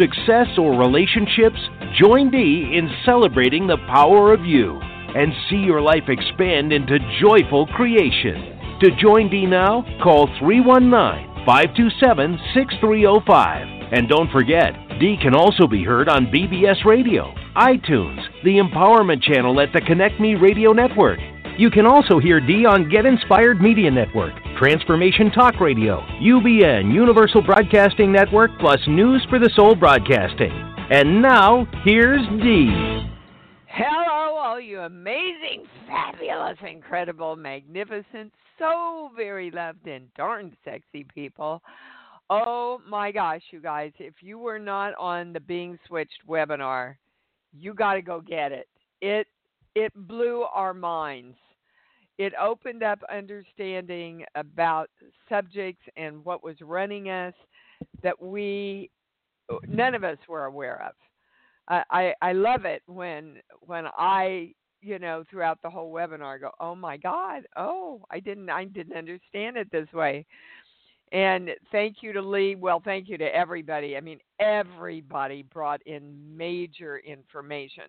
success, or relationships, join Dee in celebrating the power of you and see your life expand into joyful creation. To join Dee now, call 319 527 6305. And don't forget, Dee can also be heard on BBS Radio, iTunes, the Empowerment Channel at the Connect Me Radio Network. You can also hear Dee on Get Inspired Media Network, Transformation Talk Radio, UBN, Universal Broadcasting Network, plus News for the Soul Broadcasting. And now, here's Dee. Hello, all you amazing, fabulous, incredible, magnificent, so very loved, and darn sexy people. Oh my gosh, you guys, if you were not on the Being Switched webinar, you got to go get it. It it blew our minds. It opened up understanding about subjects and what was running us that we none of us were aware of. I, I love it when when I you know throughout the whole webinar go oh my god oh I didn't I didn't understand it this way and thank you to Lee well thank you to everybody I mean everybody brought in major information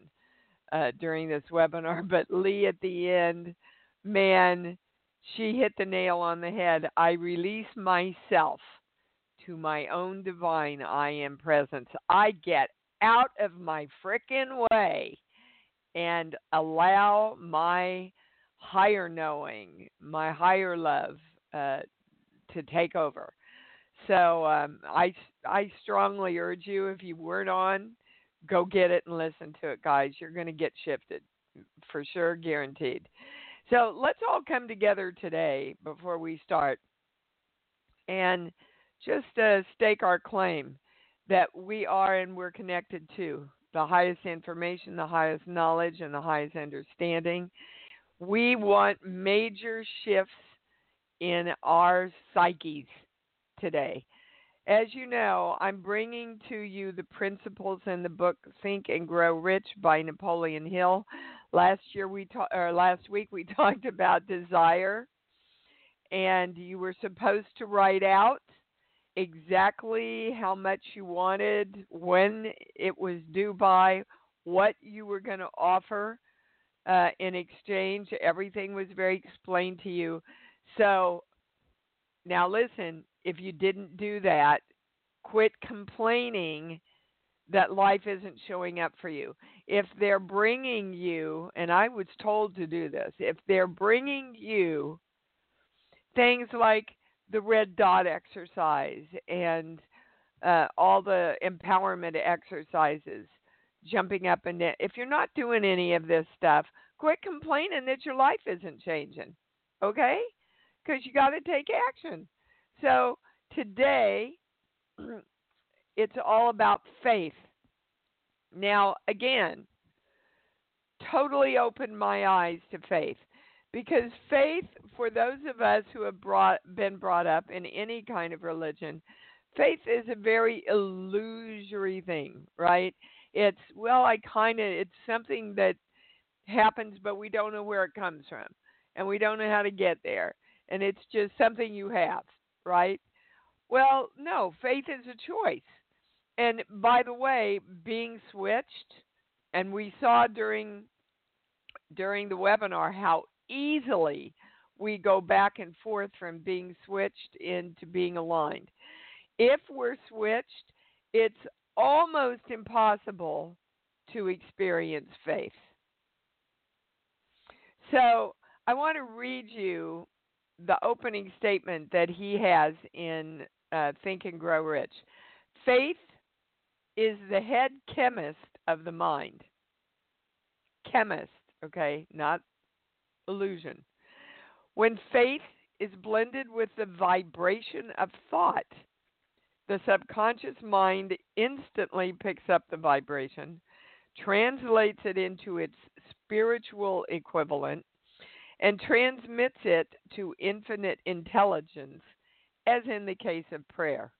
uh, during this webinar but Lee at the end man she hit the nail on the head I release myself to my own divine I am presence I get out of my frickin' way and allow my higher knowing, my higher love uh, to take over. So um, I I strongly urge you if you weren't on, go get it and listen to it, guys. You're going to get shifted for sure, guaranteed. So let's all come together today before we start and just uh, stake our claim that we are and we're connected to the highest information, the highest knowledge, and the highest understanding. We want major shifts in our psyches today. As you know, I'm bringing to you the principles in the book Think and Grow Rich by Napoleon Hill. Last year we ta- or last week we talked about desire and you were supposed to write out exactly how much you wanted, when it was due by, what you were going to offer uh, in exchange. Everything was very explained to you. So now listen, if you didn't do that, quit complaining that life isn't showing up for you. If they're bringing you, and I was told to do this, if they're bringing you things like the red dot exercise and uh, all the empowerment exercises, jumping up and down. If you're not doing any of this stuff, quit complaining that your life isn't changing, okay? Because you got to take action. So today, it's all about faith. Now, again, totally opened my eyes to faith. Because faith, for those of us who have brought, been brought up in any kind of religion, faith is a very illusory thing, right? It's, well, I kind of, it's something that happens, but we don't know where it comes from. And we don't know how to get there. And it's just something you have, right? Well, no, faith is a choice. And by the way, being switched, and we saw during during the webinar how easily we go back and forth from being switched into being aligned. If we're switched, it's almost impossible to experience faith. So I want to read you the opening statement that he has in uh, Think and Grow Rich. Faith is the head chemist of the mind. Chemist, okay, not illusion. When faith is blended with the vibration of thought, the subconscious mind instantly picks up the vibration, translates it into its spiritual equivalent, and transmits it to infinite intelligence, as in the case of prayer.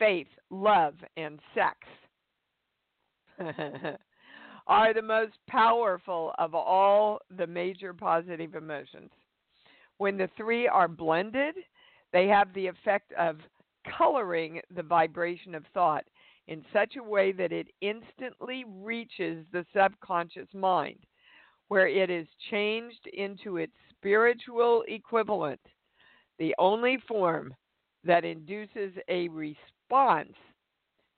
Faith, love, and sex are the most powerful of all the major positive emotions. When the three are blended, they have the effect of coloring the vibration of thought in such a way that it instantly reaches the subconscious mind, where it is changed into its spiritual equivalent, the only form that induces a response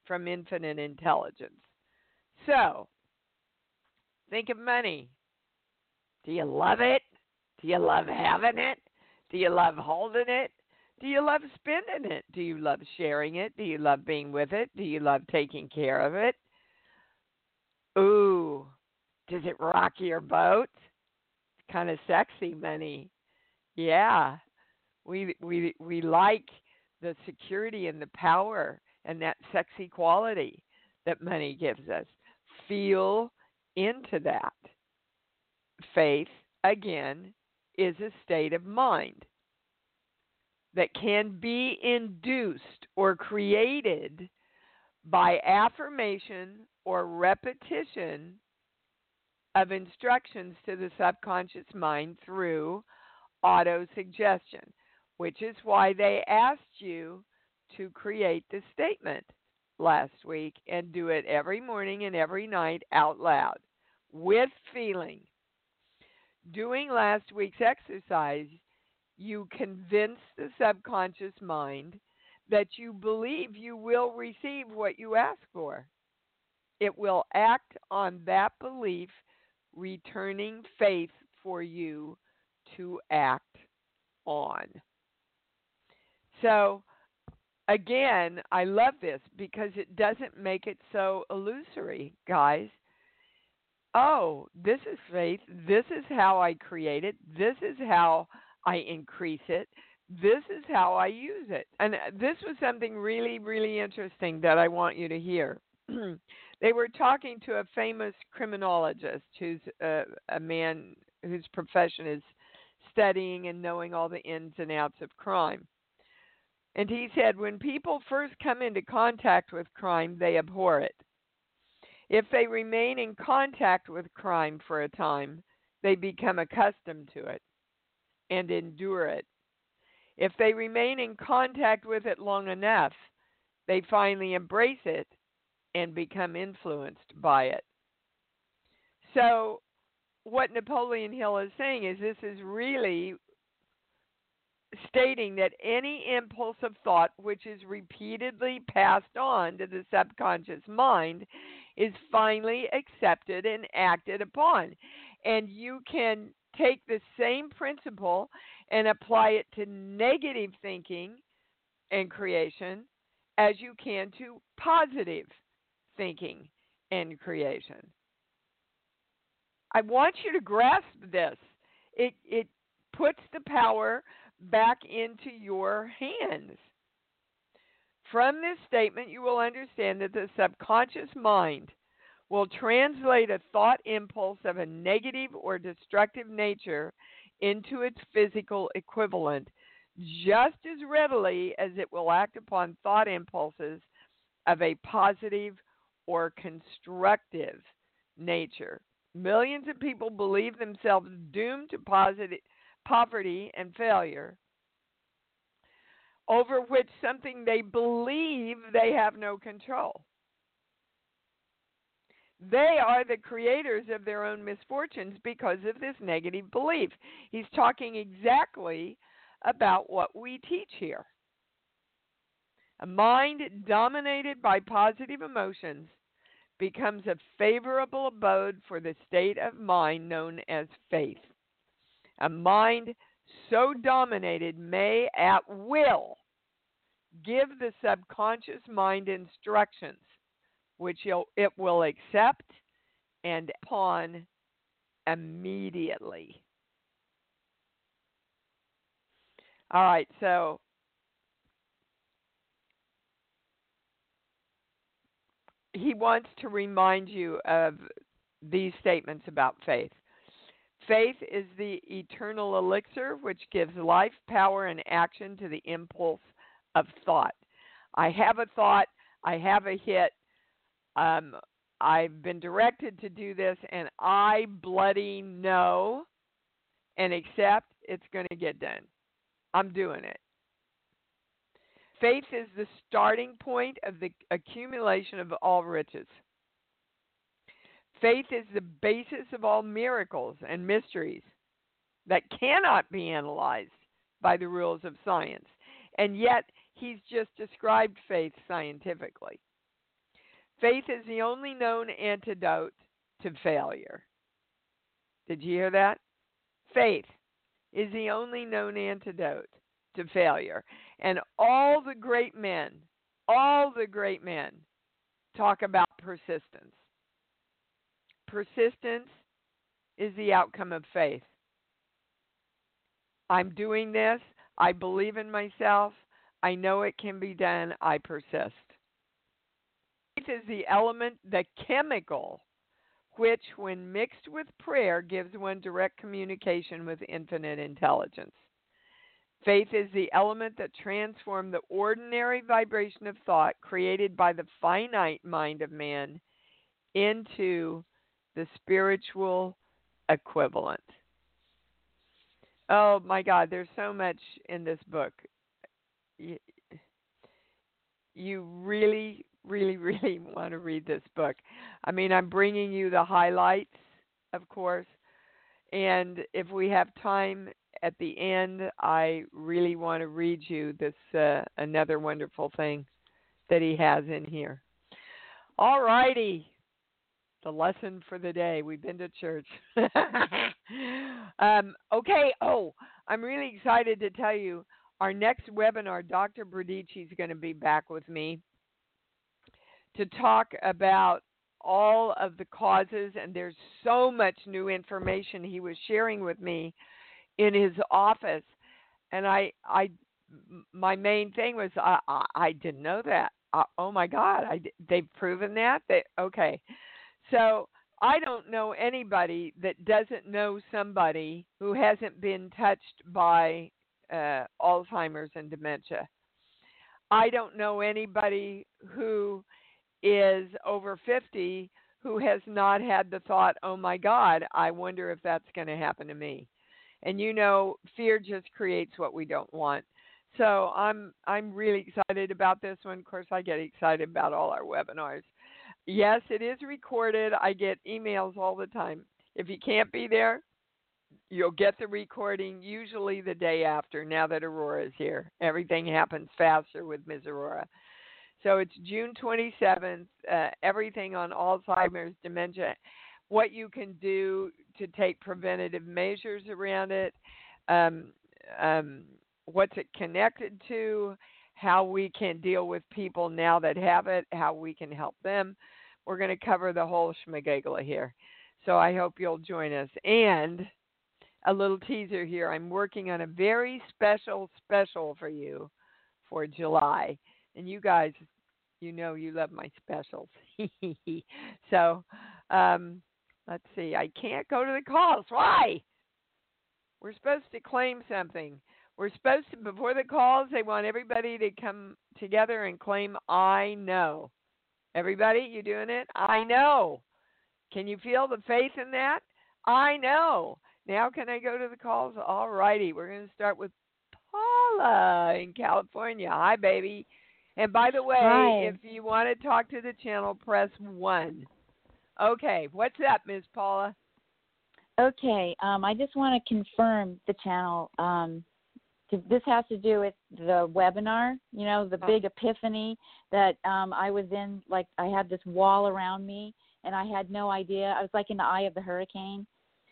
from infinite intelligence. So, think of money. Do you love it? Do you love having it? Do you love holding it? Do you love spending it? Do you love sharing it? Do you love being with it? Do you love taking care of it? Ooh, does it rock your boat? Kind of sexy, money. Yeah, we we we like the security and the power and that sexy quality that money gives us. Feel into that. Faith, again, is a state of mind that can be induced or created by affirmation or repetition of instructions to the subconscious mind through autosuggestion, which is why they asked you to create the statement last week and do it every morning and every night out loud with feeling. Doing last week's exercise, you convince the subconscious mind that you believe you will receive what you ask for. It will act on that belief, returning faith for you to act on. So, again, I love this because it doesn't make it so illusory, guys. Oh, this is faith. This is how I create it. This is how I increase it. This is how I use it. And uh, this was something really, really interesting that I want you to hear. they were talking to a famous criminologist who's a, a man whose profession is studying and knowing all the ins and outs of crime. And he said, when people first come into contact with crime, they abhor it. If they remain in contact with crime for a time, they become accustomed to it and endure it. If they remain in contact with it long enough, they finally embrace it and become influenced by it. So, what Napoleon Hill is saying is this is really stating that any impulse of thought which is repeatedly passed on to the subconscious mind is finally accepted and acted upon. And you can take the same principle and apply it to negative thinking and creation as you can to positive thinking and creation. I want you to grasp this. It it puts the power back into your hands. From this statement, you will understand that the subconscious mind will translate a thought impulse of a negative or destructive nature into its physical equivalent just as readily as it will act upon thought impulses of a positive or constructive nature. Millions of people believe themselves doomed to positive, poverty and failure over which something they believe they have no control. They are the creators of their own misfortunes because of this negative belief. He's talking exactly about what we teach here. A mind dominated by positive emotions becomes a favorable abode for the state of mind known as faith. A mind so dominated may at will give the subconscious mind instructions, which it will accept and upon immediately. All right, so he wants to remind you of these statements about faith. Faith is the eternal elixir which gives life, power, and action to the impulse of thought. I have a thought, I have a hit, um, I've been directed to do this, and I bloody know and accept it's going to get done. I'm doing it. Faith is the starting point of the accumulation of all riches. Faith is the basis of all miracles and mysteries that cannot be analyzed by the rules of science. And yet, he's just described faith scientifically. Faith is the only known antidote to failure. Did you hear that? Faith is the only known antidote to failure. And all the great men, all the great men talk about persistence. Persistence is the outcome of faith. I'm doing this. I believe in myself. I know it can be done. I persist. Faith is the element, the chemical, which, when mixed with prayer, gives one direct communication with infinite intelligence. Faith is the element that transforms the ordinary vibration of thought created by the finite mind of man into the spiritual equivalent. Oh my God, there's so much in this book. You, really, really, really want to read this book. I mean, I'm bringing you the highlights, of course. And if we have time at the end, I really want to read you this uh, another wonderful thing that he has in here. All righty the lesson for the day. We've been to church. um, okay. Oh, I'm really excited to tell you our next webinar, Dr. Bradici is going to be back with me to talk about all of the causes, and there's so much new information he was sharing with me in his office, and I, I, my main thing was I, I, I didn't know that. Uh, oh my God, I, they've proven that. They okay. So I don't know anybody that doesn't know somebody who hasn't been touched by uh, Alzheimer's and dementia. I don't know anybody who is over 50 who has not had the thought, oh my God, I wonder if that's going to happen to me. And you know, fear just creates what we don't want. So I'm I'm really excited about this one. Of course, I get excited about all our webinars. Yes, it is recorded. I get emails all the time. If you can't be there, you'll get the recording usually the day after now that Aurora is here. Everything happens faster with Ms. Aurora. So it's June 27th, uh, everything on Alzheimer's, dementia, what you can do to take preventative measures around it, um, um, what's it connected to, how we can deal with people now that have it, how we can help them. We're going to cover the whole schmagagla here. So I hope you'll join us. And a little teaser here I'm working on a very special special for you for July. And you guys, you know you love my specials. so um, let's see. I can't go to the calls. Why? We're supposed to claim something. We're supposed to, before the calls, they want everybody to come together and claim, I know. Everybody, you doing it? I know. Can you feel the faith in that? I know. Now can I go to the calls? All righty. We're going to start with Paula in California. Hi, baby. And by the way, Hi. if you want to talk to the channel, press one. Okay, what's up, Miss Paula? Okay, um, I just want to confirm the channel. Um, this has to do with the webinar. You know, the Oh. big epiphany that um, I was in. Like I had this wall around me, and I had no idea. I was like in the eye of the hurricane,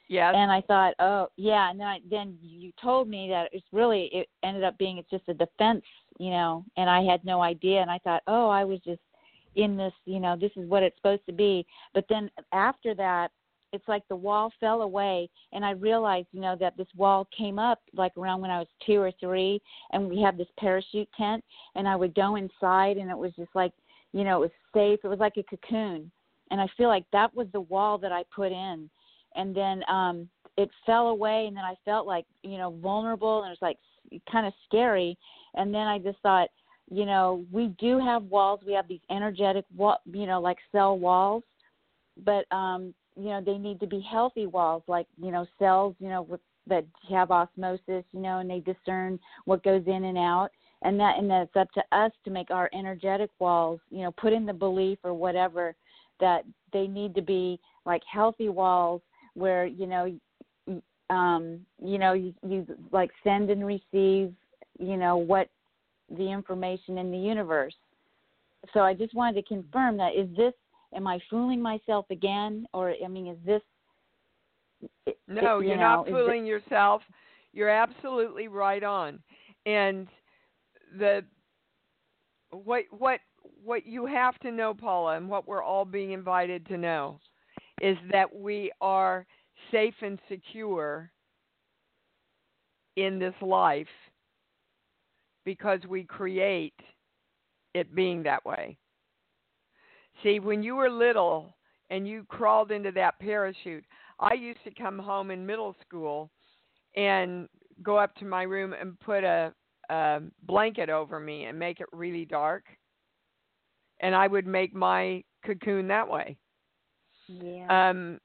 Yes. and I thought, oh yeah. And then I, then you told me that it's really it ended up being it's just a defense. You know, and I had no idea, and I thought, oh, I was just in this. You know, this is what it's supposed to be. But then after that, it's like the wall fell away and i realized you know that this wall came up like around when i was two or three and we had this parachute tent and i would go inside and it was just like you know, it was safe. It was like a cocoon. And I feel like that was the wall that I put in. And then um it fell away and then I felt like, you know, vulnerable and it was like kind of scary. And then I just thought, you know, we do have walls. We have these energetic, wall, you know, like cell walls, but um, you know, they need to be healthy walls, like you know, cells, you know, with, that have osmosis, you know, and they discern what goes in and out, and that and that it's up to us to make our energetic walls, you know, put in the belief or whatever that they need to be like healthy walls where you know um you know you, you like send and receive you know what the information in the universe. So I just wanted to confirm that is this am I fooling myself again or I mean is this No, it, you're know, not fooling it, yourself. You're absolutely right on. And the what what what you have to know Paula and what we're all being invited to know is that we are safe and secure in this life because we create it being that way. See, when you were little and you crawled into that parachute, I used to come home in middle school and go up to my room and put a, a blanket over me and make it really dark. And I would make my cocoon that way. Yeah. Um,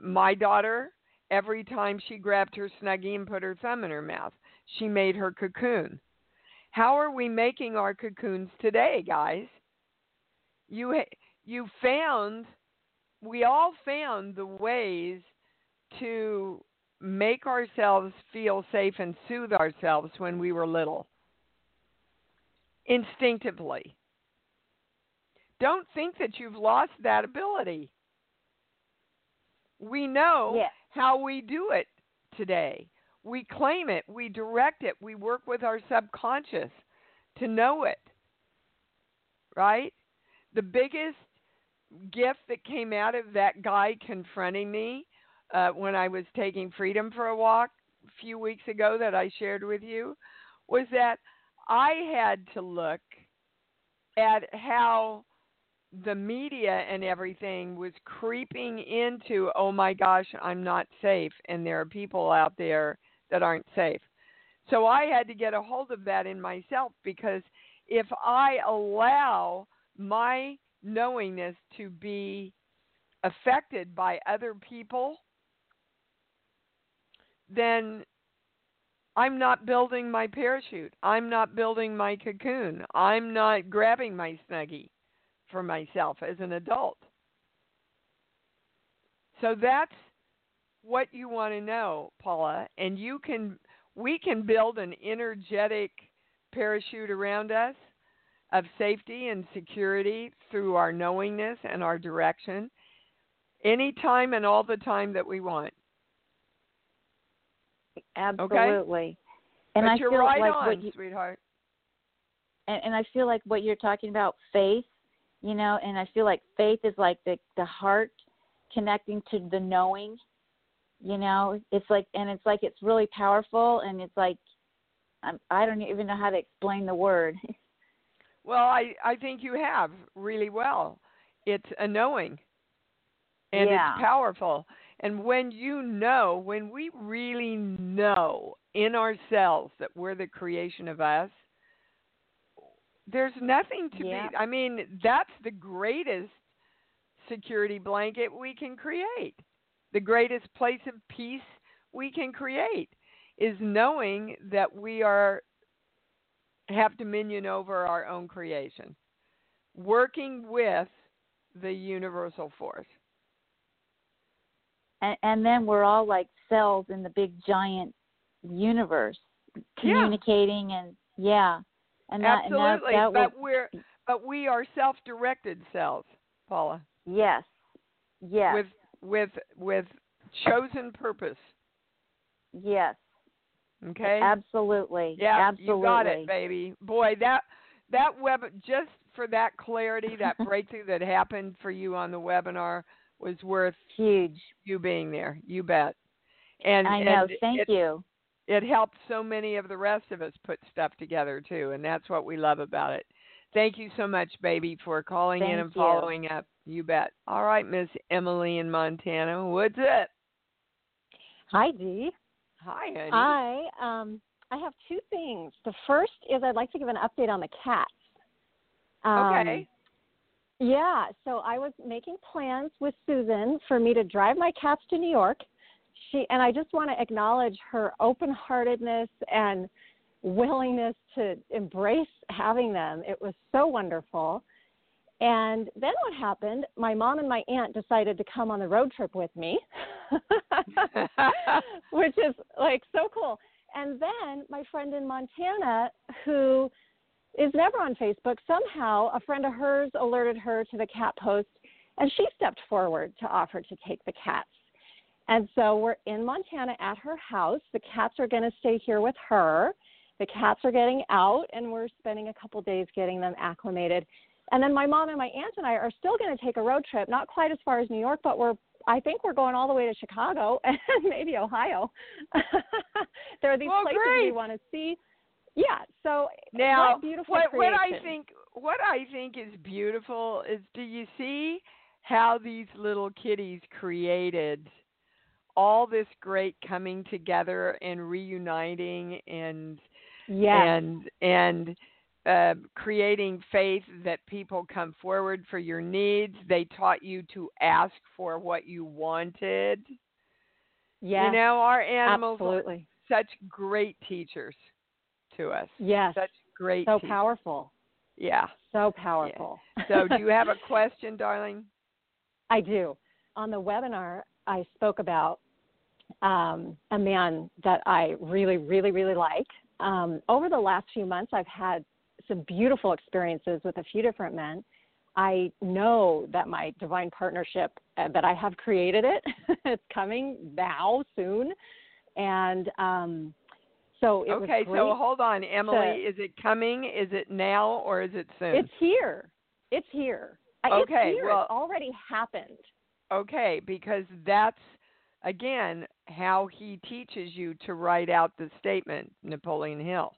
my daughter, every time she grabbed her snuggie and put her thumb in her mouth, she made her cocoon. How are we making our cocoons today, guys? You you found we all found the ways to make ourselves feel safe and soothe ourselves when we were little. Instinctively. Don't think that you've lost that ability. We know how we do it today. We claim it, we direct it, we work with our subconscious to know it. Right? The biggest gift that came out of that guy confronting me uh, when I was taking Freedom for a walk a few weeks ago that I shared with you was that I had to look at how the media and everything was creeping into, oh my gosh, I'm not safe, and there are people out there that aren't safe. So I had to get a hold of that in myself because if I allow my knowingness to be affected by other people, then I'm not building my parachute. I'm not building my cocoon. I'm not grabbing my snuggie for myself as an adult. So that's what you want to know, Paula, and you can we can build an energetic parachute around us of safety and security through our knowingness and our direction anytime and all the time that we want. Absolutely. Okay? And but I feel right like on, what you, sweetheart. And, and I feel like what you're talking about, faith, you know, and I feel like faith is like the the heart connecting to the knowing you know it's like and it's like it's really powerful and it's like I'm, i don't even know how to explain the word well i i think you have really well it's a knowing and yeah. it's powerful and when you know when we really know in ourselves that we're the creation of us there's nothing to yeah. be i mean that's the greatest security blanket we can create the greatest place of peace we can create is knowing that we are have dominion over our own creation. Working with the universal force. And, and then we're all like cells in the big giant universe communicating yeah. and yeah. And that, absolutely and that, that but we're but we are self-directed cells paula. Yes. Yes. With with with chosen purpose. Yes. Okay. Absolutely. Yeah, Absolutely. you got it, baby. Boy, that that web just for that clarity, that breakthrough that happened for you on the webinar was worth huge. You being there, you bet. And I know. And Thank it, you. It helped so many of the rest of us put stuff together too, and that's what we love about it. Thank you so much, baby, for calling Thank in and you. following up. You bet. All right, Miss Emily in Montana. What's up? Hi, Dee. Hi, honey. I um I have two things. The first is I'd like to give an update on the cats. Um, okay. Yeah, so I was making plans with Susan for me to drive my cats to New York. She and I just want to acknowledge her open-heartedness and willingness to embrace having them. It was so wonderful. And then what happened? My mom and my aunt decided to come on the road trip with me, which is like so cool. And then my friend in Montana, who is never on Facebook, somehow a friend of hers alerted her to the cat post, and she stepped forward to offer to take the cats. And so we're in Montana at her house. The cats are going to stay here with her. The cats are getting out, and we're spending a couple days getting them acclimated. And then my mom and my aunt and I are still going to take a road trip, not quite as far as New York, but we're I think we're going all the way to Chicago and maybe Ohio. there are these Well, places great. we want to see. Yeah, so Now, what beautiful what, what I think what I think is beautiful is do you see how these little kitties created all this great coming together and reuniting and yes. and and uh, creating faith that people come forward for your needs. They taught you to ask for what you wanted. yes. You know, our animals are absolutely. such great teachers to us. Yes. Such great so teachers. powerful. Yeah. So powerful. So, do you have a question, darling? I do. On the webinar, I spoke about um, a man that I really, really, really like. Um, over the last few months, I've had some beautiful experiences with a few different men. I know that my divine partnership, uh, that I have created it, it's coming now, soon. And um, so it was okay, so hold on, Emily. Is it coming? Is it now or is it soon? It's here. It's here. Okay, it's here. well- it's already happened. okay, because that's again how he teaches you to write out the statement, Napoleon Hill,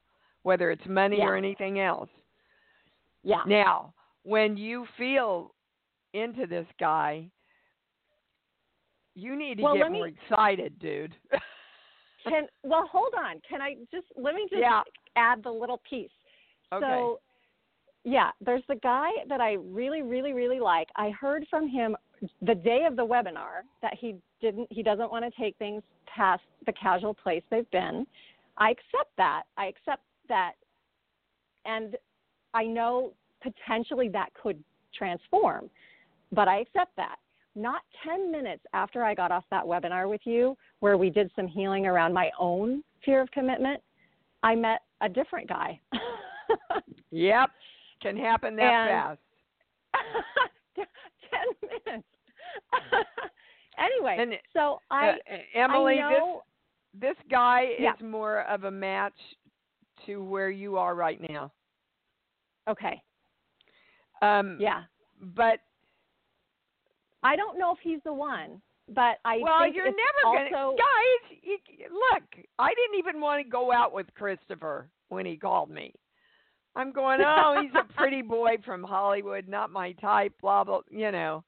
whether it's money or anything else. Yeah. Now, when you feel into this guy, you need to Well, get me- more excited, dude. Can well hold on. Can I just let me just Yeah. add the little piece. Okay. So yeah, there's the guy that I really, really, really like. I heard from him the day of the webinar that he didn't he doesn't want to take things past the casual place they've been. I accept that. I accept that and I know potentially that could transform, but I accept that. Not 10 minutes after I got off that webinar with you, where we did some healing around my own fear of commitment, I met a different guy. yep, can happen that And- fast. 10 minutes. anyway, And so uh, I, Emily, I know, this this guy Yeah. is more of a match to where you are right now. okay, Um, yeah. But I don't know if he's the one, but I well, think you're never also, gonna, guys. You, look, I didn't even want to go out with Christopher when he called me. I'm going, oh, he's a pretty boy from Hollywood, not my type. Blah blah. You know,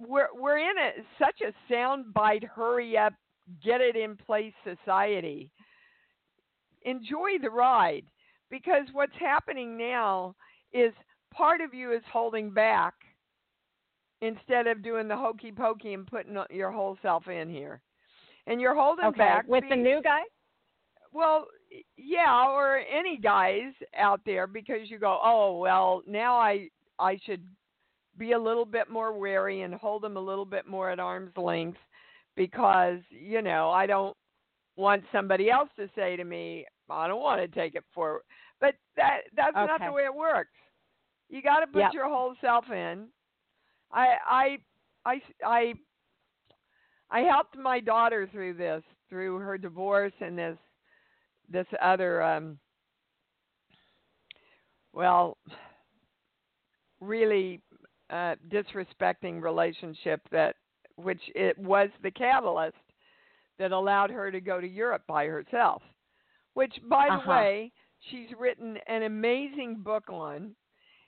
we're we're in a such a soundbite, hurry up, get it in place society. Enjoy the ride because what's happening now is part of you is holding back instead of doing the hokey pokey and putting your whole self in here. And you're holding okay back with the new guy. well, yeah, or any guys out there because you go, oh well, now I I should be a little bit more wary and hold them a little bit more at arm's length because you know I don't want somebody else to say to me, I don't want to take it forward. But that that's not the way it works. You got to put Yep. your whole self in. I I I I I helped my daughter through this, through her divorce and this this other um well really uh disrespecting relationship that which it was the catalyst that allowed her to go to Europe by herself. Which by the Uh-huh. way, she's written an amazing book on.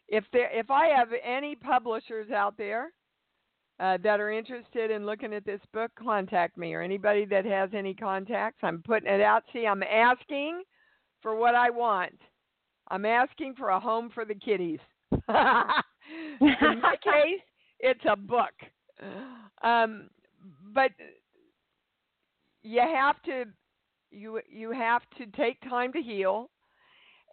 If there, if I have any publishers out there uh, that are interested in looking at this book, contact me or anybody that has any contacts. I'm putting it out. See, I'm asking for what I want. I'm asking for a home for the kitties. in my case, it's a book. Um, but you have to you you have to take time to heal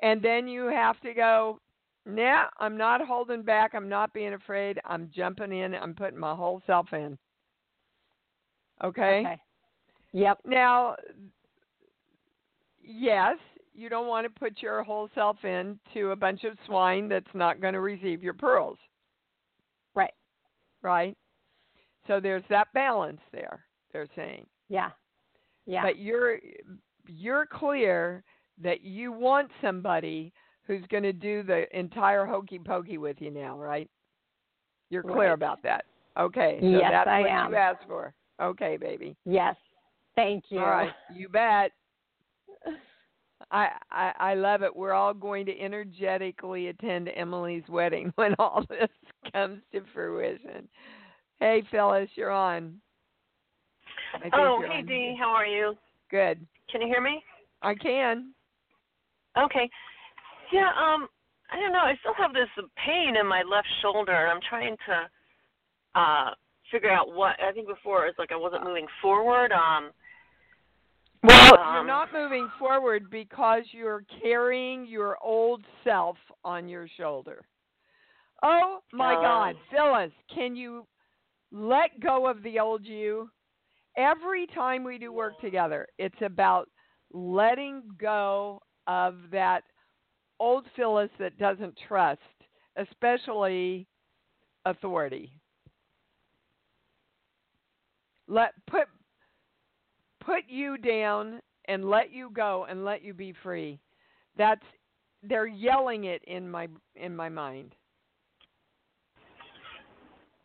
and then you have to go nah i'm not holding back i'm not being afraid i'm jumping in i'm putting my whole self in okay, Okay. Yep. now yes you don't want to put your whole self in to a bunch of swine that's not going to receive your pearls Right. right so there's that balance there they're saying Yeah. Yeah. but you're you're clear that you want somebody who's going to do the entire hokey pokey with you now, right? You're clear Right. about that. Okay, so Yes, that's I what am. you asked for. Okay, baby. yes. Thank you. All right, you bet. I, I I love it. We're all going to energetically attend Emily's wedding when all this comes to fruition. Hey, Phyllis, you're on. Oh, hey. Dee, how are you? Good. Can you hear me? I can. Okay. Yeah, um, I don't know. I still have this pain in my left shoulder, and I'm trying to uh figure out what. I think before it was like I wasn't moving forward. Um, Well, you're Um, not moving forward because you're carrying your old self on your shoulder. Oh my Um, God, Phyllis, can you let go of the old you? Every time we do work together, it's about letting go of that old Phyllis that doesn't trust, especially authority. Let put put you down and let you go and let you be free. That's they're yelling it in my in my mind.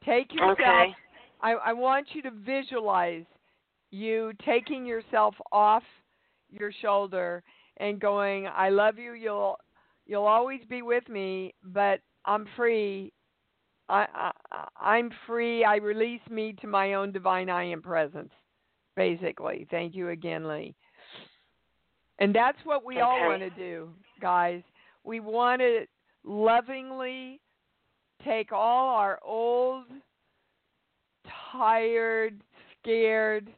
Take yourself okay. I, I want you to visualize you taking yourself off your shoulder and going, I love you, you'll you'll always be with me, but I'm free. I, I I'm free. I release me to my own divine I am presence. Basically. Thank you again, Lee. And that's what we all want to do, guys. We want to lovingly take all our old tired, scared,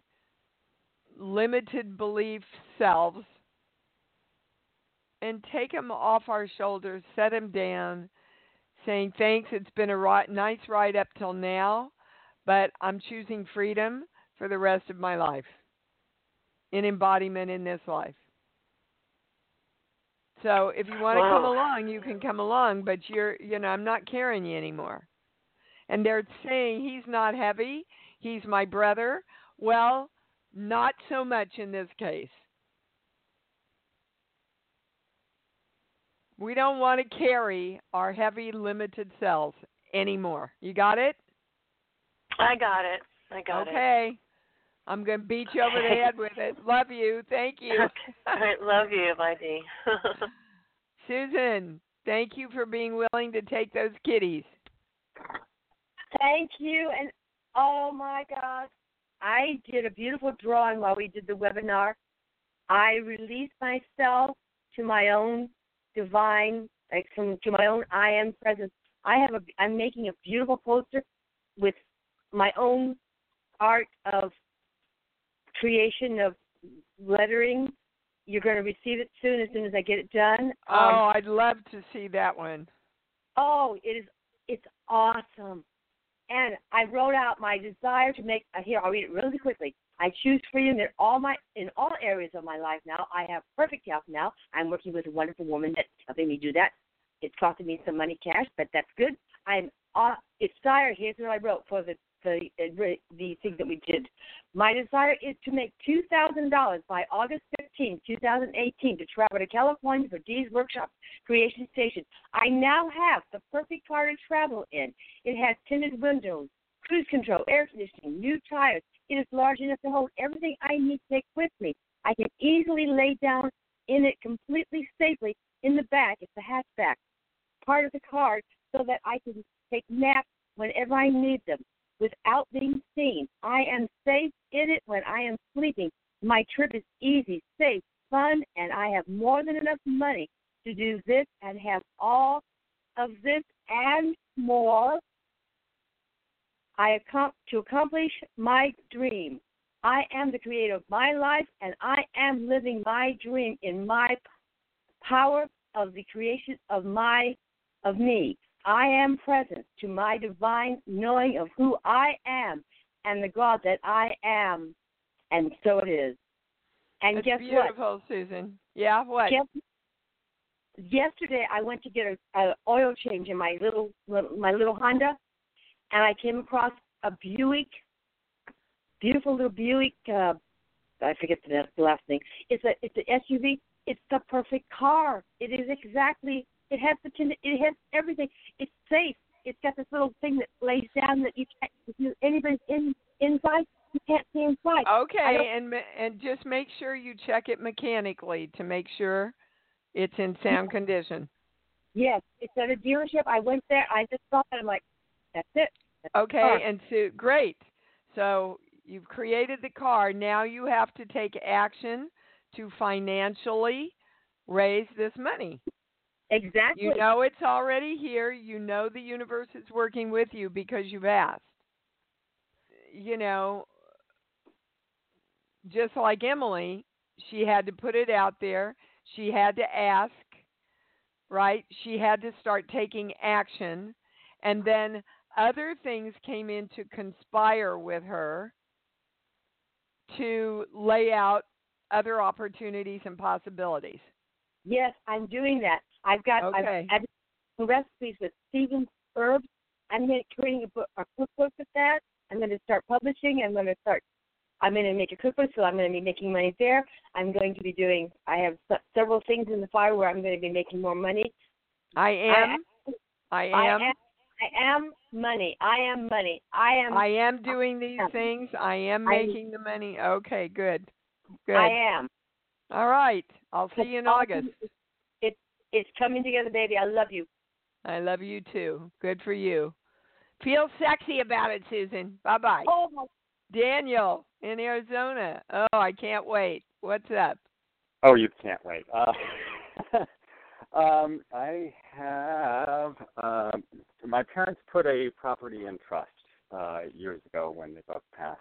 limited belief selves and take them off our shoulders, set them down, saying, Thanks, it's been a nice ride up till now, but I'm choosing freedom for the rest of my life in embodiment in this life. So if you want to come along, you can come along, but you're, you know, I'm not carrying you anymore. And they're saying he's not heavy, he's my brother. Well, not so much in this case. We don't want to carry our heavy, limited selves anymore. You got it? I got it. I got it. okay. I'm going to beat you over the head with it. Love you. Thank you. Okay. All right. Love you. my Dee. Susan, thank you for being willing to take those kitties. Thank you. And oh my God, I did a beautiful drawing while we did the webinar. I released myself to my own divine, like from to my own I am presence. I have a. I'm making a beautiful poster with my own art of creation of lettering. You're going to receive it soon as soon as I get it done. Um, Oh, I'd love to see that one. Oh, it is it's awesome. And I wrote out my desire to make uh, here, I'll read it really quickly. I choose freedom in all my in all areas of my life now. I have perfect health now. I'm working with a wonderful woman that's helping me do that. It's costing me some money cash, but that's good. I'm uh, it's desire. Here's what I wrote for the the the thing that we did. My desire is to make two thousand dollars by August 15, 2018, to travel to California for Dee's workshop Creation Station. I now have the perfect car to travel in. It has tinted windows, cruise control, air conditioning, new tires. It is large enough to hold everything I need to take with me. I can easily lay down in it completely safely in the back. It's a hatchback part of the car so that I can take naps whenever I need them without being seen. I am safe in it when I am sleeping. My trip is easy, safe, fun, and I have more than enough money to do this and have all of this and more. I accom- to accomplish my dream. I am the creator of my life, and I am living my dream in my power of the creation of my of me. I am present to my divine knowing of who I am and the God that I am, and so it is. And That's guess beautiful, Susan. Yeah, what? what? Guess, yesterday I went to get a, a oil change in my little, little my little Honda, and I came across a Buick, beautiful little Buick. Uh, I forget the last thing. It's a it's an SUV. It's the perfect car. It is exactly. It has the it has everything. It's safe. It's got this little thing that lays down that you can't. If you, anybody's in inside, you can't see inside. Okay, and and just make sure you check it mechanically to make sure it's in sound condition. Yes, it's at a dealership. I went there. I just saw it. I'm like, that's it. That's Okay, and so great. So you've created the car. Now you have to take action to financially raise this money. Exactly. You know it's already here. You know the universe is working with you because you've asked. You know, just like Emily, she had to put it out there. She had to ask, right? She had to start taking action. And then other things came in to conspire with her to lay out other opportunities and possibilities. Yes, I'm doing that. I've got Okay. I've added recipes with Stevens herbs. I'm going to creating a book, a cookbook with that. I'm going to start publishing. I'm going to start. I'm going to make a cookbook, so I'm going to be making money there. I'm going to be doing. I have several things in the fire where I'm going to be making more money. I am. I I am. am. I am money. I am money. I am. I am doing these am. things. I am I- making the money. Okay, good. Good. I am. All right. I'll see you in August. It's it's coming together, baby. I love you. I love you too. Good for you. Feel sexy about it, Susan. Bye bye. Oh my Daniel in Arizona. Oh, I can't wait. What's up? Oh, you can't wait. Uh, um, I have. Uh, my parents put a property in trust uh, years ago when they both passed,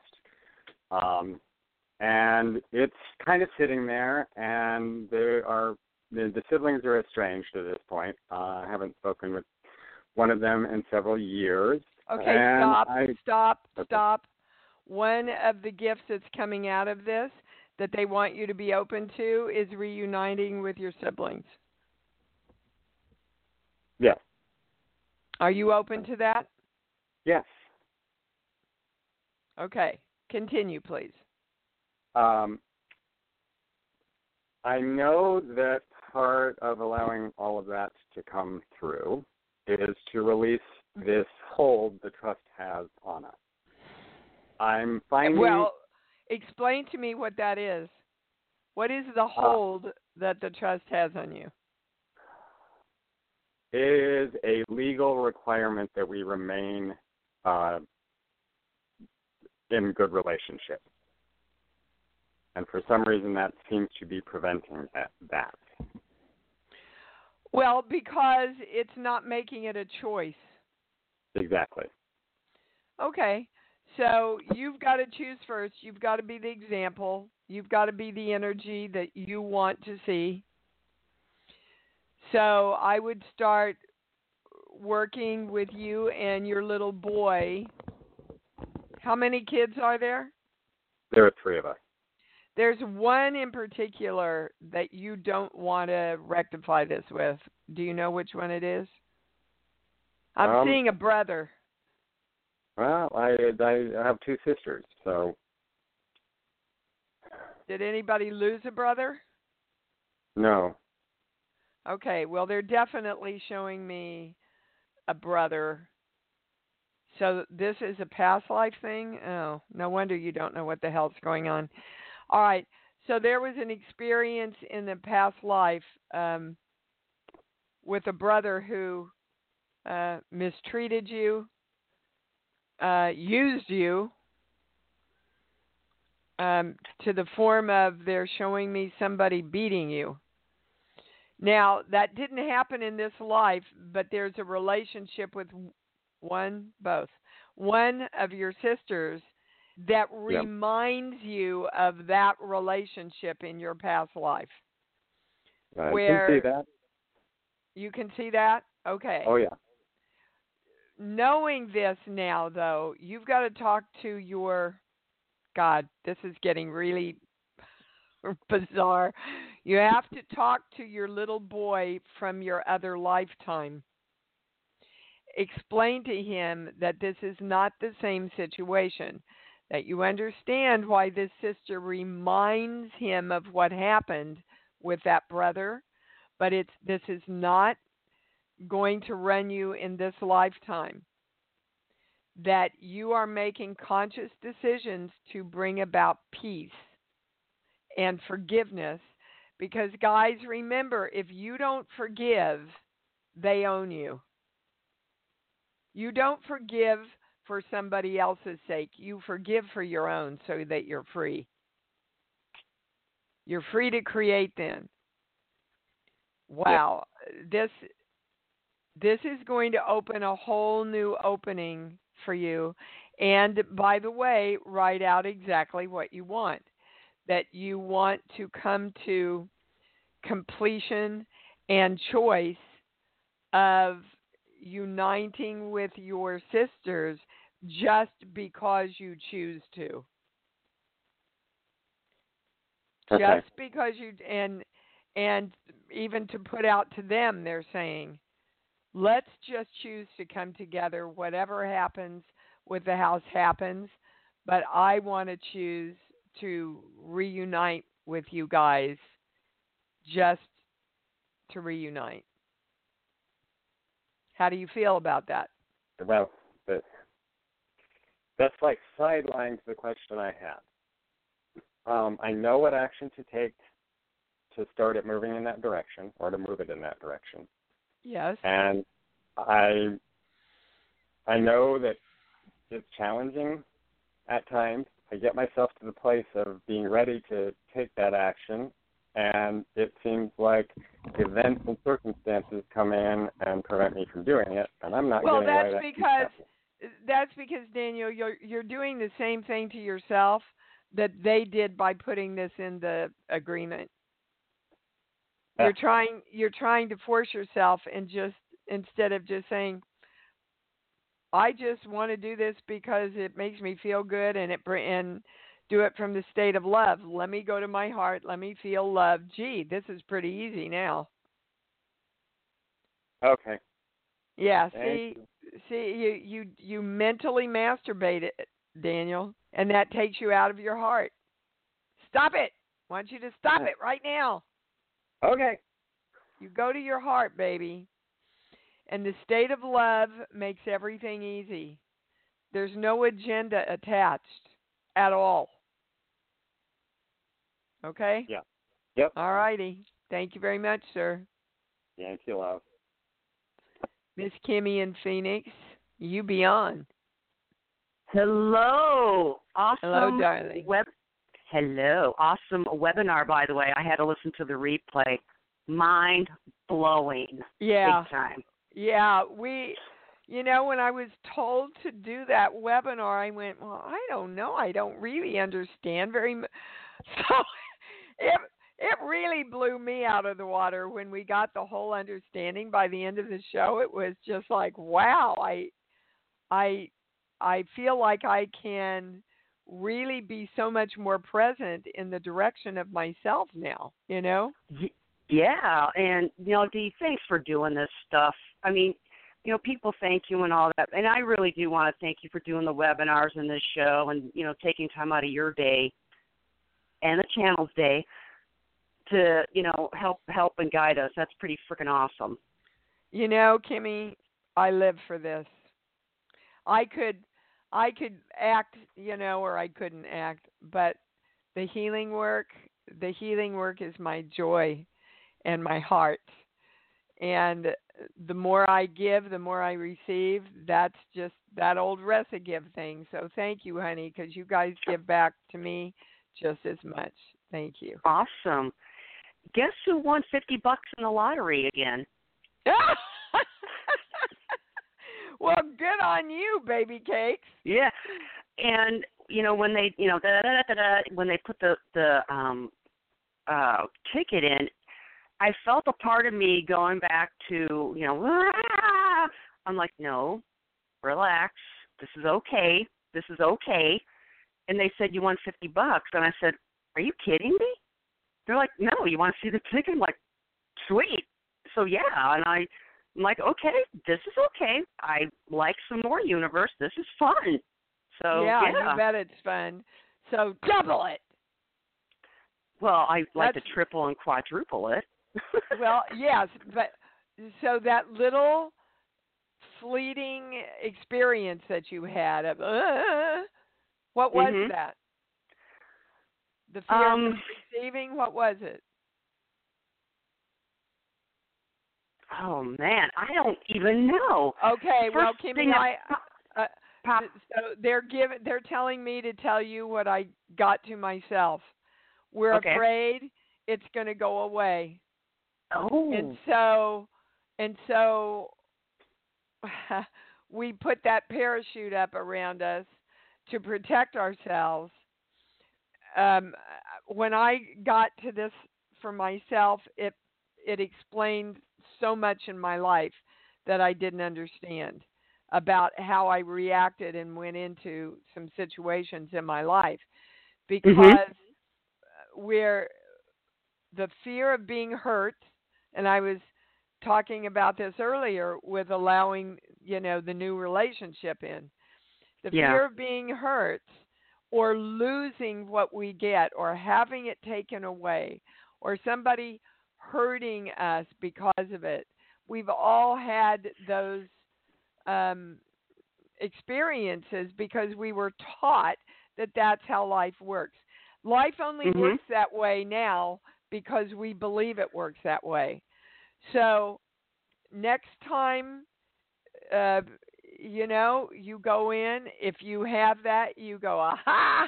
um, and it's kind of sitting there. And there are the, the siblings are estranged at this point. Uh, I haven't spoken with one of them in several years. Okay, and stop, I, stop, Okay. stop. One of the gifts that's coming out of this that they want you to be open to is reuniting with your siblings. yes, Are you open to that? yes. Okay, continue, please. Um, I know that part of allowing all of that to come through is to release this hold the trust has on us. I'm finding Well, explain to me what that is. What is the hold that the trust has on you? it is a legal requirement that we remain uh, in good relationship. And for some reason, that seems to be preventing that. that. Well, because it's not making it a choice. Exactly. Okay. So you've got to choose first. You've got to be the example. You've got to be the energy that you want to see. So I would start working with you and your little boy. How many kids are there? There are three of us. There's one in particular that you don't want to rectify this with. Do you know which one it is? I'm Um, seeing a brother. Well, I I have two sisters, so Did anybody lose a brother? no. Okay, well, they're definitely showing me a brother. So this is a past life thing? Oh, no wonder you don't know what the hell's going on. All right. So there was an experience in the past life um, with a brother who uh, mistreated you, uh, used you um, to the form of they're showing me somebody beating you. Now, that didn't happen in this life, but there's a relationship with one, both, one of your sisters that reminds yep. you of that relationship in your past life. I where can see that. You can see that? Okay. Oh, yeah. Knowing this now, though, you've got to talk to your. God, this is getting really bizarre. You have to talk to your little boy from your other lifetime. Explain to him that this is not the same situation, that you understand why this sister reminds him of what happened with that brother, but it's this is not going to run you in this lifetime. That you are making conscious decisions to bring about peace and forgiveness. Because, guys, remember, if you don't forgive, they own you. You don't forgive for somebody else's sake, you forgive for your own so that you're free. You're free to create then. Wow, this this is going to open a whole new opening for you. And by the way, write out exactly what you want. That you want to come to completion and choice of uniting with your sisters just because you choose to. Okay. Just because you and and even to put out to them they're saying let's just choose to come together whatever happens with the house happens but I want to choose to reunite with you guys just to reunite. How do you feel about that? Well, but that's like sidelines the question I had. Um, I know what action to take to start it moving in that direction or to move it in that direction. Yes. And I I know that it's challenging at times. I get myself to the place of being ready to take that action and it seems like events and circumstances come in and prevent me from doing it, and I'm not well, getting that's away. because that's because Daniel, you're you're doing the same thing to yourself that they did by putting this in the agreement. Yeah. You're trying you're trying to force yourself and just instead of just saying I just want to do this because it makes me feel good and it and do it from the state of love. Let me go to my heart. Let me feel love. Gee, this is pretty easy now. Okay. Yeah. Thank see, you. see, you you you mentally masturbate it, Daniel, and that takes you out of your heart. Stop it. I want you to stop it right now. Okay. You go to your heart, baby. And the state of love makes everything easy. There's no agenda attached at all. Okay? Yeah. Yep. All righty. Thank you very much, sir. Thank you, love. Miss Kimmy in Phoenix, you be on. Hello. Awesome. Hello, darling. Web- Hello. Awesome webinar, by the way. I had to listen to the replay. Mind blowing. Yeah. Big time. Yeah, we you know, when I was told to do that webinar, I went, "Well, I don't know. I don't really understand very much." So it it really blew me out of the water when we got the whole understanding by the end of the show. It was just like, "Wow, I I I feel like I can really be so much more present in the direction of myself now, you know?" Yeah, and you know, Dee, thanks for doing this stuff. I mean, you know, people thank you and all that, and I really do want to thank you for doing the webinars and this show, and you know, taking time out of your day and the channel's day to you know help help and guide us. That's pretty freaking awesome. You know, Kimmy, I live for this. I could I could act, you know, or I couldn't act, but the healing work the healing work is my joy and my heart. And the more I give, the more I receive. That's just that old recipe give thing. So thank you, honey, because you guys give back to me just as much. Thank you. Awesome. Guess who won fifty bucks in the lottery again? well, good on you, baby cakes. Yeah, and you know when they, you know, da, da, da, da, when they put the the um uh ticket in, I felt a part of me going back to, you know, ah! I'm like, no, relax. This is okay. This is okay. And they said you won fifty bucks, and I said, are you kidding me? They're like, no, you want to see the ticket? I'm like, sweet. So yeah, and I, I'm like, okay, this is okay. I like some more universe. This is fun. So yeah, yeah. you bet it's fun. So double it. Well, I like That's- to triple and quadruple it. well, yes, but so that little fleeting experience that you had of uh, what was Mhm. that? The fear Um, of receiving. What was it? oh man, I don't even know. Okay, well, First Kimmy, thing I. pop- Uh, pop- so they're giving. They're telling me to tell you what I got to myself. We're Okay. afraid it's going to go away. oh, and so and so we put that parachute up around us to protect ourselves um when i got to this for myself it it explained so much in my life that i didn't understand about how i reacted and went into some situations in my life because where the fear of being hurt and I was talking about this earlier with allowing, you know, the new relationship in. The Yeah. fear of being hurt or losing what we get or having it taken away or somebody hurting us because of it. We've all had those um, experiences because we were taught that that's how life works. Life only Mhm. works that way now because we believe it works that way. So next time, uh, you know, you go in, if you have that, you go, aha,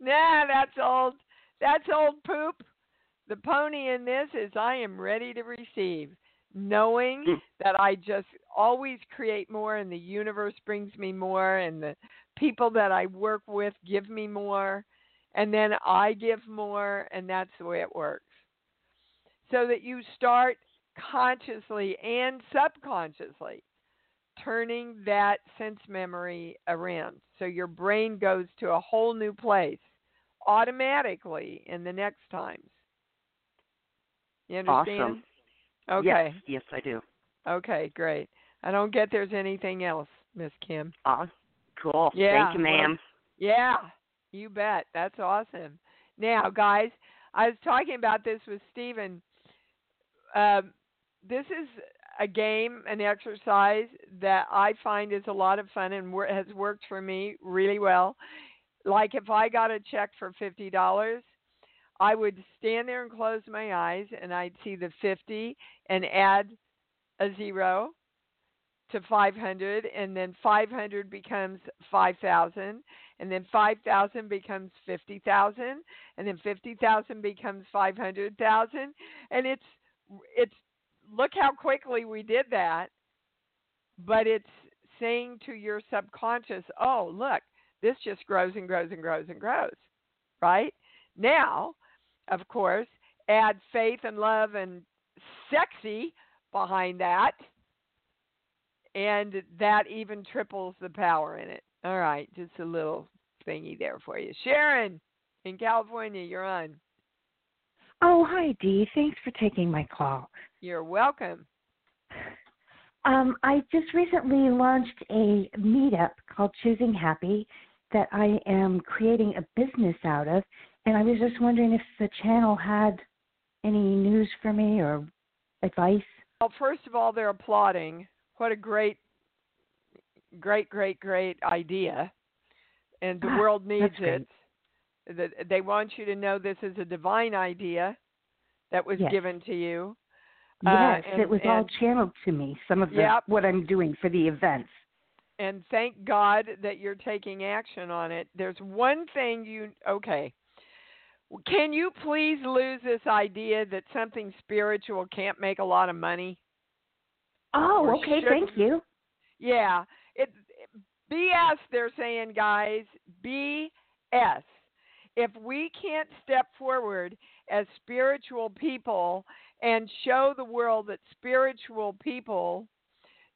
nah, that's old, that's old poop. The pony in this is I am ready to receive, knowing Mm. that I just always create more and the universe brings me more and the people that I work with give me more and then I give more and that's the way it works so that you start consciously and subconsciously turning that sense memory around. So your brain goes to a whole new place automatically in the next times. You understand? Awesome. Okay. Yes, yes, I do. Okay, great. I don't get there's anything else, Miss Kim. Ah, cool. Yeah, Thank you, well, ma'am. Yeah, you bet. That's awesome. Now, guys, I was talking about this with Stephen. Um, this is a game, an exercise that I find is a lot of fun and wor- has worked for me really well. Like if I got a check for fifty dollars, I would stand there and close my eyes, and I'd see the fifty and add a zero to 500 and then 500 becomes 5000 and then 5000 becomes 50000 and then 50000 becomes 500000 and it's it's look how quickly we did that but it's saying to your subconscious oh look this just grows and grows and grows and grows right now of course add faith and love and sexy behind that and that even triples the power in it. All right, just a little thingy there for you. Sharon in California, you're on. Oh, hi, Dee. Thanks for taking my call. You're welcome. Um, I just recently launched a meetup called Choosing Happy that I am creating a business out of, and I was just wondering if the channel had any news for me or advice. Well, first of all, they're applauding. What a great, great, great, great idea. And the Ah, world needs it. that they want you to know this is a divine idea that was Yes. given to you. Yes, Uh, and- it was all channeled to me. Some of the Yep. what I'm doing for the events. and thank God that you're taking action on it. There's one thing you okay. Can you please lose this idea that something spiritual can't make a lot of money? Oh, Or okay. shouldn't. Thank you. Yeah, it BS. They're saying, guys, BS. If we can't step forward as spiritual people and show the world that spiritual people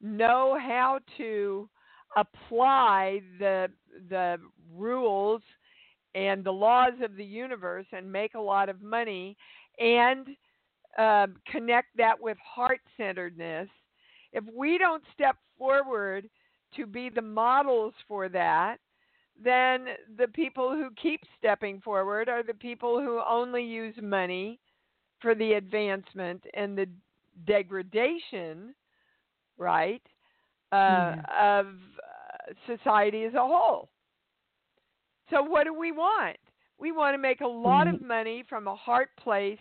know how to apply the the rules and the laws of the universe and make a lot of money and uh, connect that with heart centeredness if we don't step forward to be the models for that, then the people who keep stepping forward are the people who only use money for the advancement and the degradation, right, uh, of uh, society as a whole. So, what do we want? We want to make a lot of money from a heart place,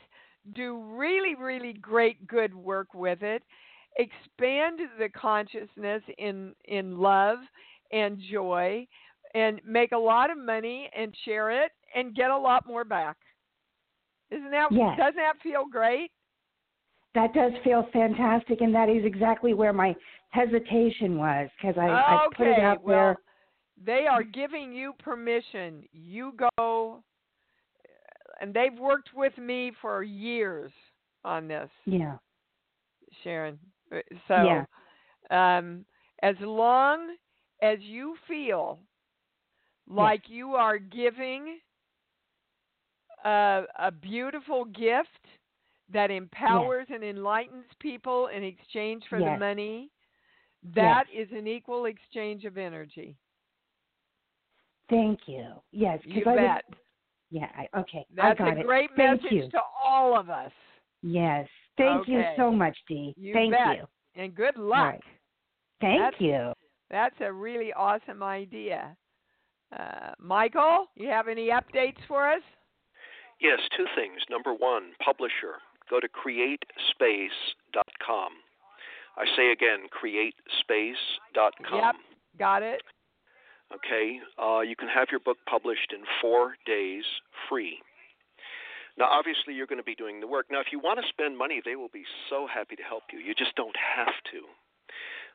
do really, really great good work with it, expand the consciousness in in love and joy and make a lot of money and share it and get a lot more back. Isn't that Yes. doesn't that feel great? That does feel fantastic, and that is exactly where my hesitation was because I, I put it okay, out well, there. they are giving you permission. You go and they've worked with me for years on this. Yeah. Sharon. Uh, So, Yeah. um, as long as you feel Hmm. like you are giving a, a beautiful gift that empowers and enlightens people in exchange for the Yes. money, that is an equal exchange of energy. Thank you. Yes, You because I was- bet. yeah. I, okay, That's I got a it. great Thank message you. to all of us. Yes. Thank you so much, Dee. You Thank bet. you. And good luck. right. Thank That's- you. That's a really awesome idea. Uh, Michael, you have any updates for us? Yes, two things. Number one, publisher. Go to createspace.com. I say again, createspace.com. Yep, got it. Okay, uh, you can have your book published in four days free. Now, obviously, you're going to be doing the work. Now, if you want to spend money, they will be so happy to help you. You just don't have to.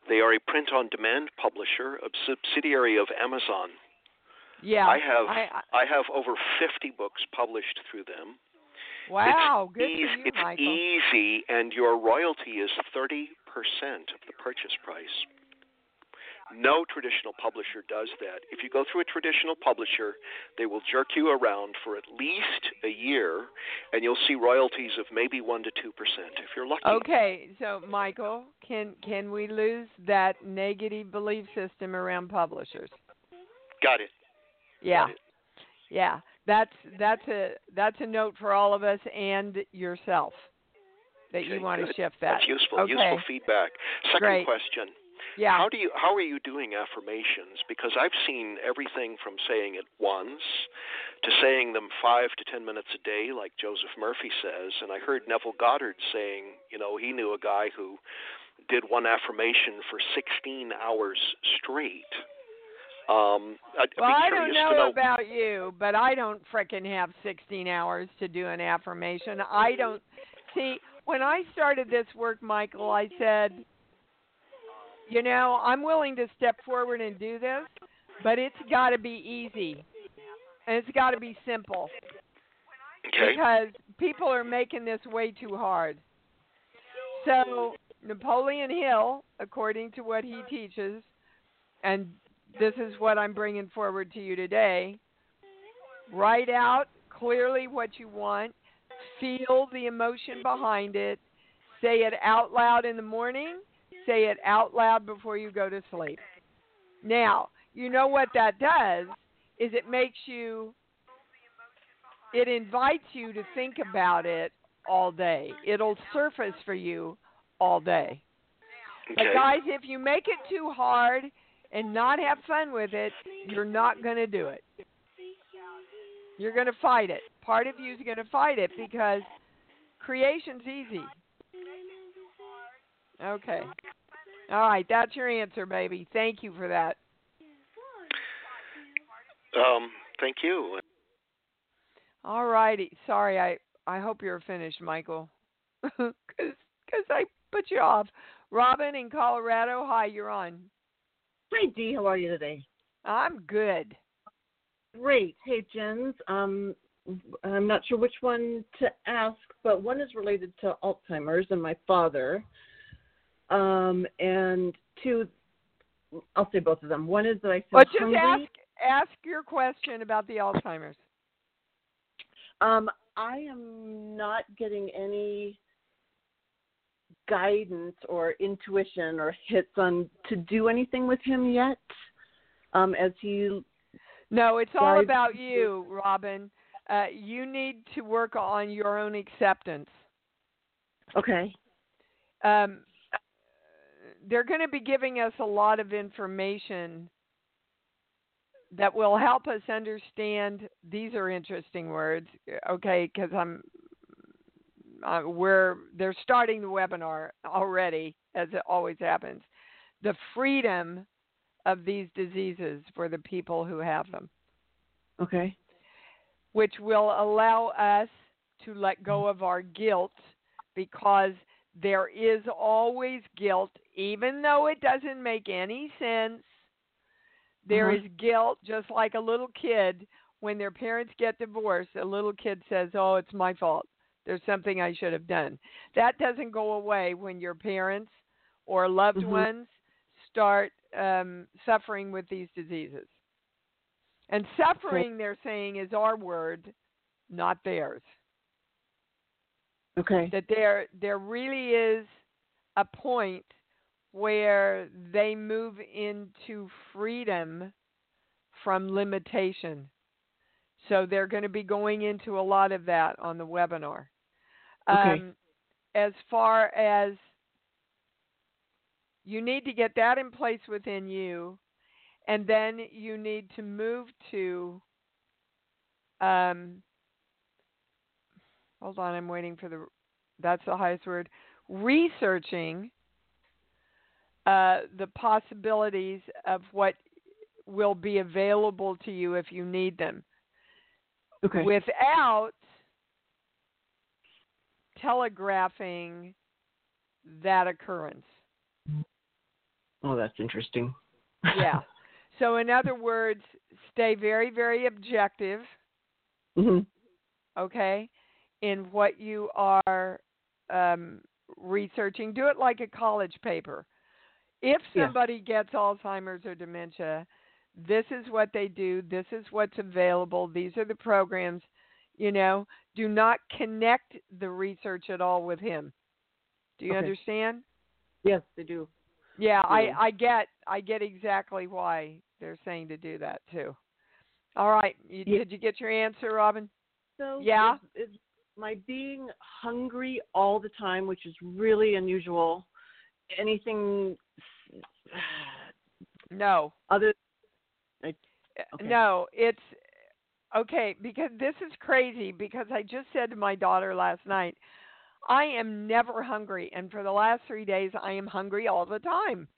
They are a print on demand publisher, a subsidiary of Amazon. Yeah. I have I, I have over 50 books published through them. wow, it's good easy, for you, it's Michael. easy, and your royalty is 30% of the purchase price. No traditional publisher does that. If you go through a traditional publisher, they will jerk you around for at least a year, and you'll see royalties of maybe one to two percent if you're lucky. Okay, so Michael, can can we lose that negative belief system around publishers? Got it. Yeah. Yeah. That's that's a that's a note for all of us and yourself that you Okay, want to shift that. That's useful. Okay. Useful feedback. Second Great. question. Yeah. How do you how are you doing affirmations? Because I've seen everything from saying it once to saying them five to ten minutes a day, like Joseph Murphy says, and I heard Neville Goddard saying, you know, he knew a guy who did one affirmation for 16 hours straight. Um, I'd Well, be I don't know, know. about you, but I don't frickin' have 16 hours to do an affirmation. I don't see when I started this work, Michael. I said, you know, I'm willing to step forward and do this, but it's got to be easy and it's got to be simple okay. because people are making this way too hard. So Napoleon Hill, according to what he teaches, and this is what I'm bringing forward to you today. Write out clearly what you want, feel the emotion behind it, say it out loud in the morning, say it out loud before you go to sleep. Now, you know what that does is it makes you it invites you to think about it all day. It'll surface for you all day. But guys, if you make it too hard and not have fun with it, you're not going to do it. You're going to fight it. Part of you is going to fight it because creation's easy. Okay. All right, that's your answer, baby. Thank you for that. Um, thank you. All righty. Sorry, I I hope you're finished, Michael, because because I put you off. Robin in Colorado. Hi, you're on. Hi, Dee. How are you today? I'm good. Great. Hey, Jens. Um, I'm not sure which one to ask, but one is related to Alzheimer's and my father. Um, and two, I'll say both of them. One is that I feel But just hungry. ask ask your question about the Alzheimer's. Um, I am not getting any guidance or intuition or hits on to do anything with him yet. Um, as he No, it's all about you, Robin. Uh, you need to work on your own acceptance. okay, Um, they're going to be giving us a lot of information that will help us understand. These are interesting words, okay? Because I'm, uh, we're they're starting the webinar already, as it always happens. The freedom of these diseases for the people who have them. okay, which will allow us to let go of our guilt because there is always guilt, even though it doesn't make any sense. There Uh-huh. is guilt, just like a little kid when their parents get divorced. A little kid says, Oh, it's my fault. There's something I should have done. That doesn't go away when your parents or loved Mhm. ones start um, suffering with these diseases. And suffering, they're saying, is our word, not theirs. okay, That there there really is a point where they move into freedom from limitation. So they're going to be going into a lot of that on the webinar. Okay. Um, as far as you need to get that in place within you, and then you need to move to. Um, hold on, I'm waiting for the. That's the highest word. Researching uh, the possibilities of what will be available to you if you need them okay, without telegraphing that occurrence. oh, that's interesting. Yeah. so, in other words, stay very, very objective, hmm okay, in what you are um, researching. Do it like a college paper. If Yeah. somebody gets Alzheimer's or dementia, this is what they do, this is what's available, these are the programs. You know, do not connect the research at all with him. Do you Okay. understand? Yes, they do. Yeah, I I get I get exactly why they're saying to do that too. All right, you, Yeah. did you get your answer, Robin? So Yeah. my being hungry all the time, which is really unusual. Anything No, other? Uh, okay. no, it's okay because this is crazy. Because I just said to my daughter last night, I am never hungry, and for the last three days, I am hungry all the time.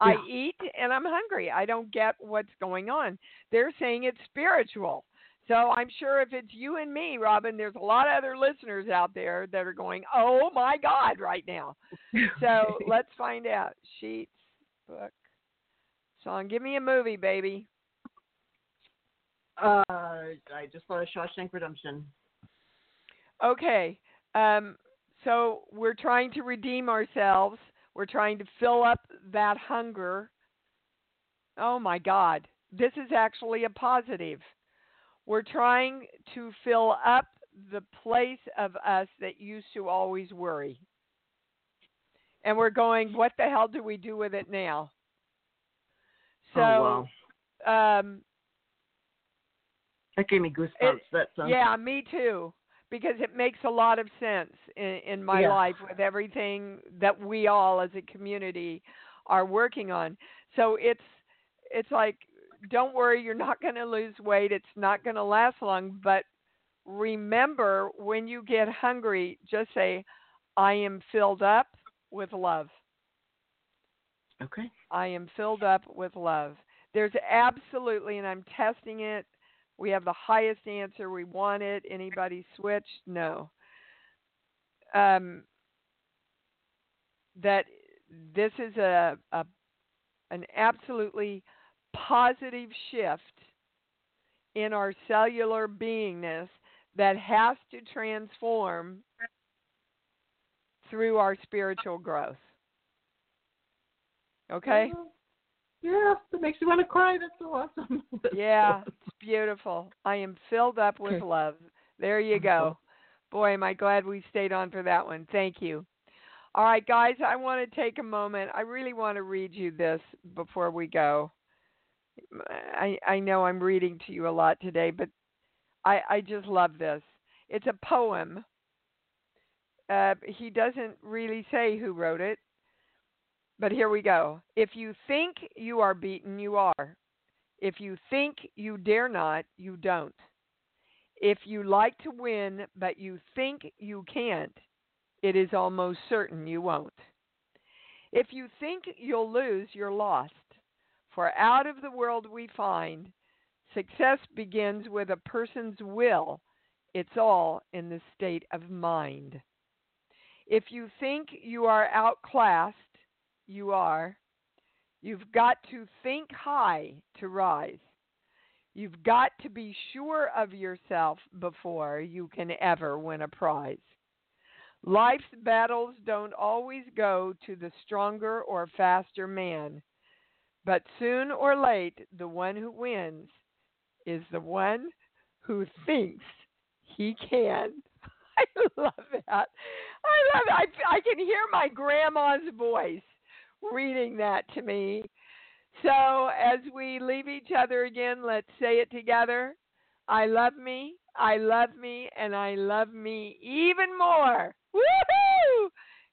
I eat and I'm hungry. I don't get what's going on. They're saying it's spiritual. So I'm sure if it's you and me, Robin, there's a lot of other listeners out there that are going, "Oh my God!" right now. So let's find out. Sheets, book, song. Give me a movie, baby. Uh, I just saw Shawshank Redemption. Okay. Um, so we're trying to redeem ourselves. We're trying to fill up that hunger. Oh my God. This is actually a positive. We're trying to fill up the place of us that used to always worry. And we're going, what the hell do we do with it now? So, oh wow, um, that gave me goosebumps. It- that sounds. Yeah, me too. Because it makes a lot of sense in, in my Yeah. life with everything that we all as a community are working on. So it's it's like don't worry, you're not going to lose weight. It's not going to last long. But remember, when you get hungry, just say, I am filled up with love. Okay. I am filled up with love. There's absolutely, and I'm testing it. We have the highest answer. We want it. Anybody switched? No. Um, that this is a, a an absolutely positive shift in our cellular beingness that has to transform through our spiritual growth. Okay? Yeah, that makes you want to cry. That's so awesome. yeah, it's beautiful. I am filled up with love. There you go. Boy, am I glad we stayed on for that one. Thank you. All right, guys, I want to take a moment. I really want to read you this before we go. I I know I'm reading to you a lot today, but I I just love this. It's a poem. Uh, he doesn't really say who wrote it, but here we go. If you think you are beaten, you are. If you think you dare not, you don't. If you like to win, but you think you can't, it is almost certain you won't. If you think you'll lose, you're lost. For out of the world we find, success begins with a person's will. It's all in the state of mind. If you think you are outclassed, you are. You've got to think high to rise. You've got to be sure of yourself before you can ever win a prize. Life's battles don't always go to the stronger or faster man, but soon or late, the one who wins is the one who thinks he can. I love that. I love it. I, I can hear my grandma's voice reading that to me. So as we leave each other again, let's say it together. I love me, I love me, and I love me even more. Woohoo!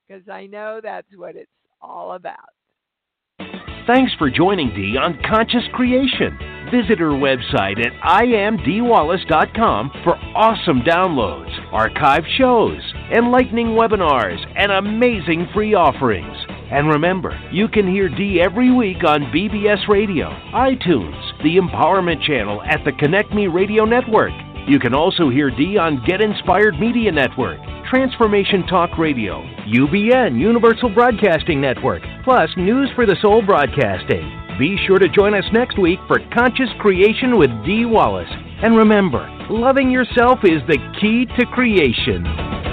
Because I know that's what it's all about. Thanks for joining Dee on Conscious Creation. Visit her website at iamdeewallace.com for awesome downloads, archived shows, enlightening webinars, and amazing free offerings. And remember, you can hear Dee every week on BBS Radio, iTunes, the Empowerment Channel at the Connect Me Radio Network. You can also hear Dee on Get Inspired Media Network, Transformation Talk Radio, UBN Universal Broadcasting Network, plus News for the Soul Broadcasting. Be sure to join us next week for Conscious Creation with Dee Wallace. And remember, loving yourself is the key to creation.